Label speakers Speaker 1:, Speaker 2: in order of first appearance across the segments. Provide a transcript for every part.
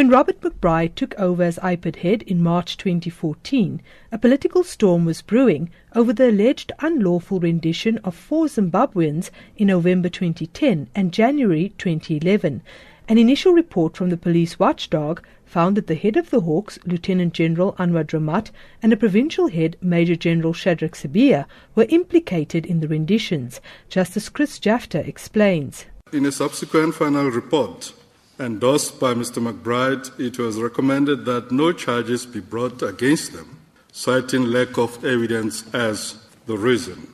Speaker 1: When Robert McBride took over as IPID head in March 2014, a political storm was brewing over the alleged unlawful rendition of four Zimbabweans in November 2010 and January 2011. An initial report from the police watchdog found that the head of the Hawks, Lieutenant General Anwar Dramat, and a provincial head, Major General Shadrack Sibiya, were implicated in the renditions. Justice Chris Jafta explains.
Speaker 2: In a subsequent final report, endorsed by Mr. McBride, it was recommended that no charges be brought against them, citing lack of evidence as the reason.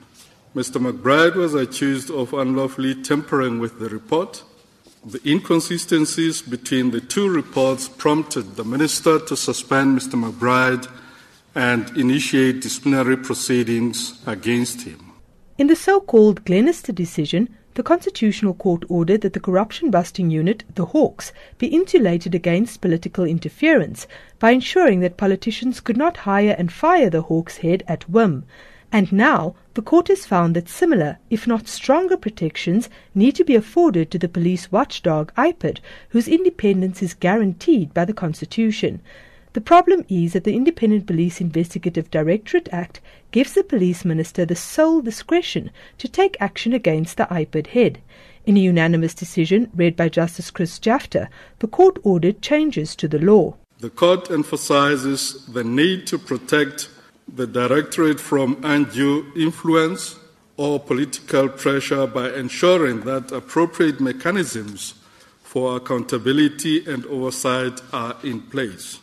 Speaker 2: Mr. McBride was accused of unlawfully tampering with the report. The inconsistencies between the two reports prompted the minister to suspend Mr. McBride and initiate disciplinary proceedings against him.
Speaker 1: In the so called Glenister decision, the Constitutional Court ordered that the corruption busting unit, the Hawks, be insulated against political interference by ensuring that politicians could not hire and fire the Hawks head at whim. And now, the court has found that similar, if not stronger, protections need to be afforded to the police watchdog IPID, whose independence is guaranteed by the Constitution. The problem is that the Independent Police Investigative Directorate Act gives the police minister the sole discretion to take action against the IPID head. In a unanimous decision read by Justice Chris Jafta, the court ordered changes to the law.
Speaker 2: The court emphasizes the need to protect the directorate from undue influence or political pressure by ensuring that appropriate mechanisms for accountability and oversight are in place.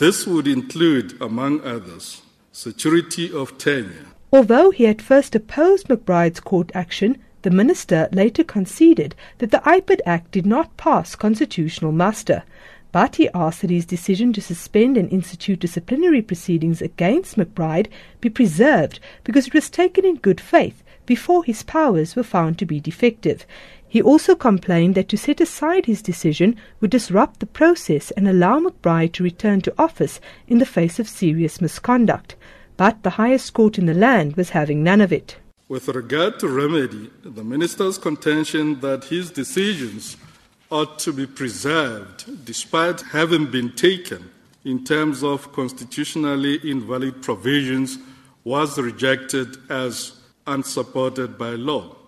Speaker 2: This would include, among others, security of tenure.
Speaker 1: Although he at first opposed McBride's court action, the minister later conceded that the IPID Act did not pass constitutional muster. But he asked that his decision to suspend and institute disciplinary proceedings against McBride be preserved because it was taken in good faith before his powers were found to be defective. He also complained that to set aside his decision would disrupt the process and allow McBride to return to office in the face of serious misconduct. But the highest court in the land was having none of it.
Speaker 2: With regard to remedy, the minister's contention that his decisions ought to be preserved despite having been taken in terms of constitutionally invalid provisions was rejected as unsupported by law.